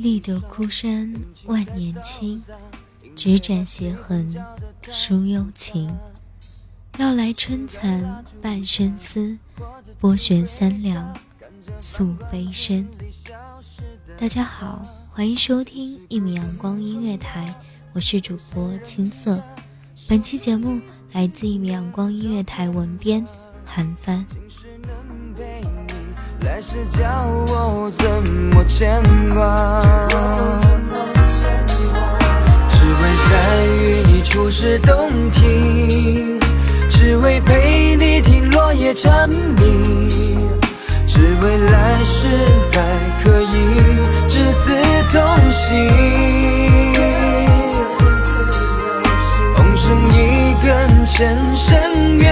立得枯山万年青，只展斜痕书幽情。绕来春蚕半生丝，拨弦三两诉悲声。大家好，欢迎收听一米阳光音乐台，我是主播青色。本期节目来自一米阳光音乐台文编韩帆。来世叫我怎么牵挂？只为再与你初识洞庭，只为陪你听落叶蝉鸣，只为来世还可以执子同行。红绳一根牵深渊，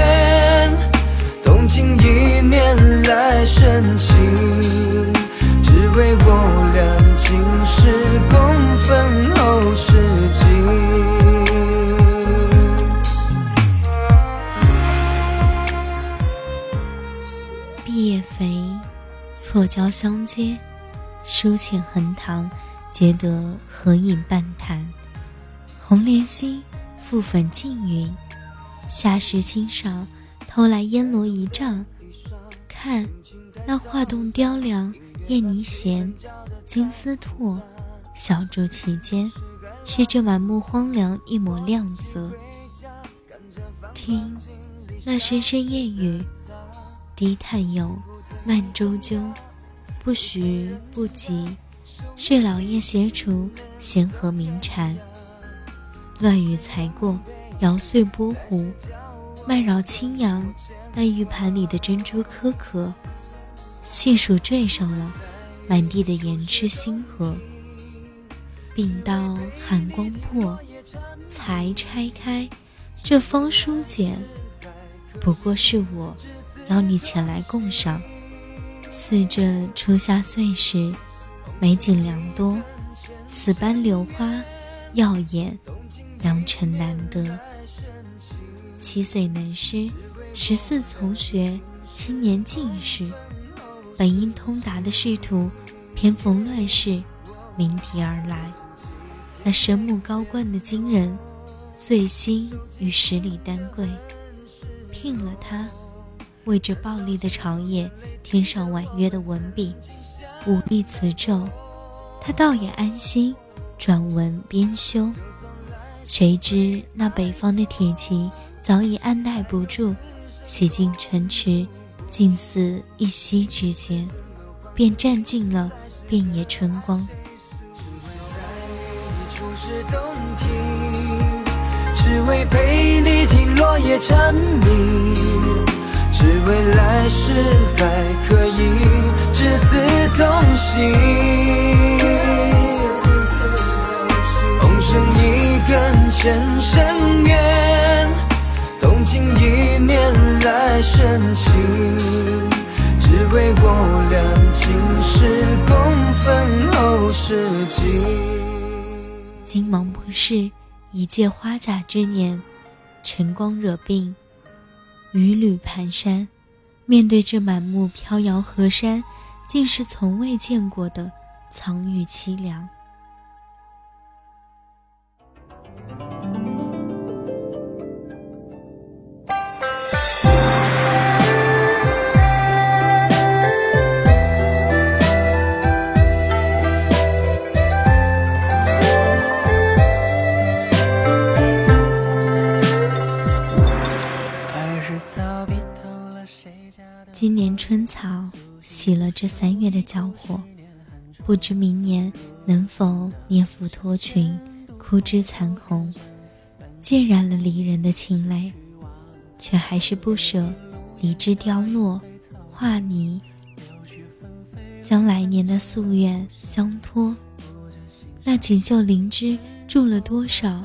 叶肥，错交相接，书浅横塘，皆得合影半谈。红莲心，覆粉净云，夏时清赏，偷来烟罗一丈。看，那画栋雕梁，燕泥衔，金丝拓，小筑其间，是这满目荒凉一抹亮色。听，那声声燕语，低叹有慢周究，不徐不急，是老叶斜除闲和鸣蝉。乱雨才过，摇碎波湖，慢绕青扬。那玉盘里的珍珠颗颗，细数缀上了满地的盐池星河。并到寒光破，才拆开这封书简，不过是我邀你前来共赏。似这初夏岁时，美景良多，此般柳花耀眼，良辰难得。七岁能诗。十四从学，青年进士，本应通达的仕途，偏逢乱世，鸣笛而来。那神目高冠的金人，醉心与十里丹桂，聘了他，为这暴戾的朝野添上婉约的文笔，武力辞奏，他倒也安心，转文编修。谁知那北方的铁骑早已按耐不住。洗尽城池，近似一夕之间，便占尽了遍野春光。只为陪你听落叶蝉鸣，只为来世还可以执子同行。红绳一根前生缘，动情一面。来深情，只为我俩今世共分后世情。金芒不是一介花甲之年，晨光惹病，雨履蹒跚。面对这满目飘摇河山，竟是从未见过的苍郁凄凉。起了这三月的交火，不知明年能否捏腹脱群，枯枝残红，浸染了离人的清泪，却还是不舍离枝凋落，化泥，将来年的夙愿相托。那锦绣灵芝住了多少，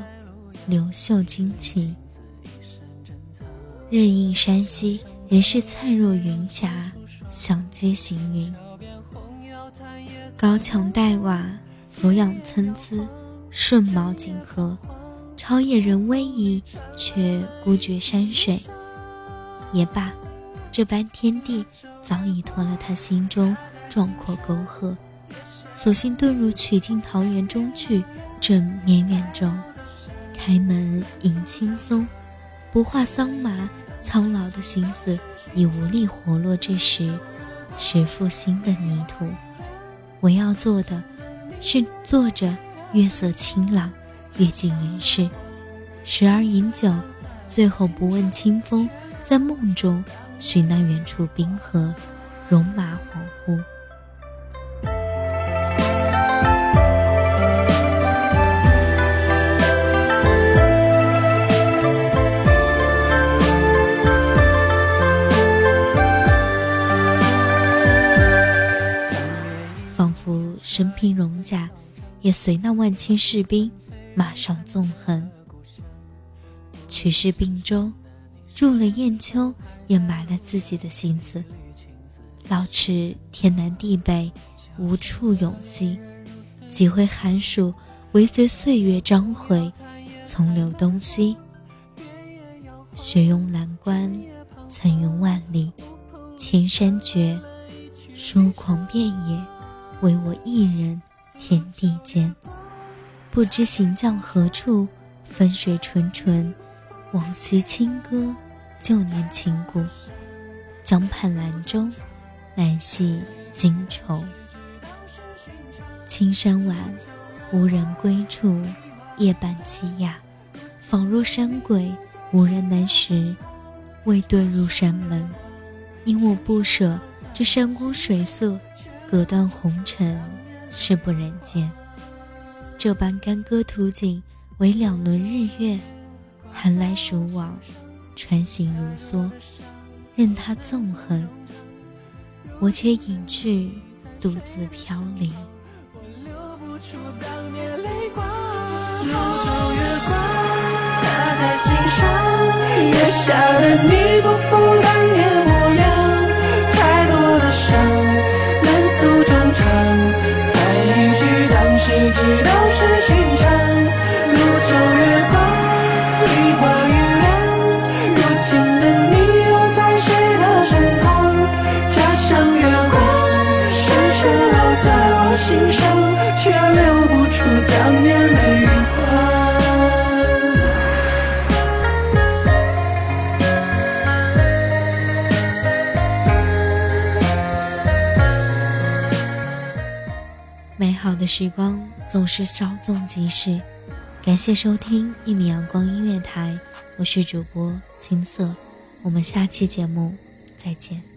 柳秀旌旗。日映山溪，仍是灿若云霞，响接行云。高墙黛瓦，俯仰参差，顺毛锦和。超野人威仪，却孤绝山水。也罢，这般天地早已脱了他心中壮阔沟壑，索性遁入曲径桃源中去，正绵远中，开门迎青松，不画桑麻。苍老的心思已无力活络这时时复新的泥土，我要做的，是坐着月色清朗，阅尽人世，时而饮酒，最后不问清风，在梦中寻那远处冰河，戎马恍惚。身披戎甲，也随那万千士兵马上纵横。曲师并州，住了雁丘，也埋了自己的心思。老池天南地北，无处永栖。几回寒暑，唯随岁月章回，从流东西。雪拥蓝关，层云万里，青山绝，疏狂遍野。唯我一人，天地间，不知行将何处？分水纯纯，往昔清歌，旧年情故。江畔兰舟，难系今愁。青山晚，无人归处，夜半凄哑，仿若山鬼，无人能识。未遁入山门，因我不舍这山光水色。隔断红尘，是不忍见。这般干戈图景，为两轮日月，寒来暑往，穿行如梭，任它纵横。我且隐去，独自飘零。下的你不负当当世纪都是寻常，路中月光，梨花雨凉。如今的你又在谁的身旁？家乡月光，深深烙在我心上，却流不出当年泪与花。美好的时光总是稍纵即逝，感谢收听一米阳光音乐台，我是主播青色，我们下期节目再见。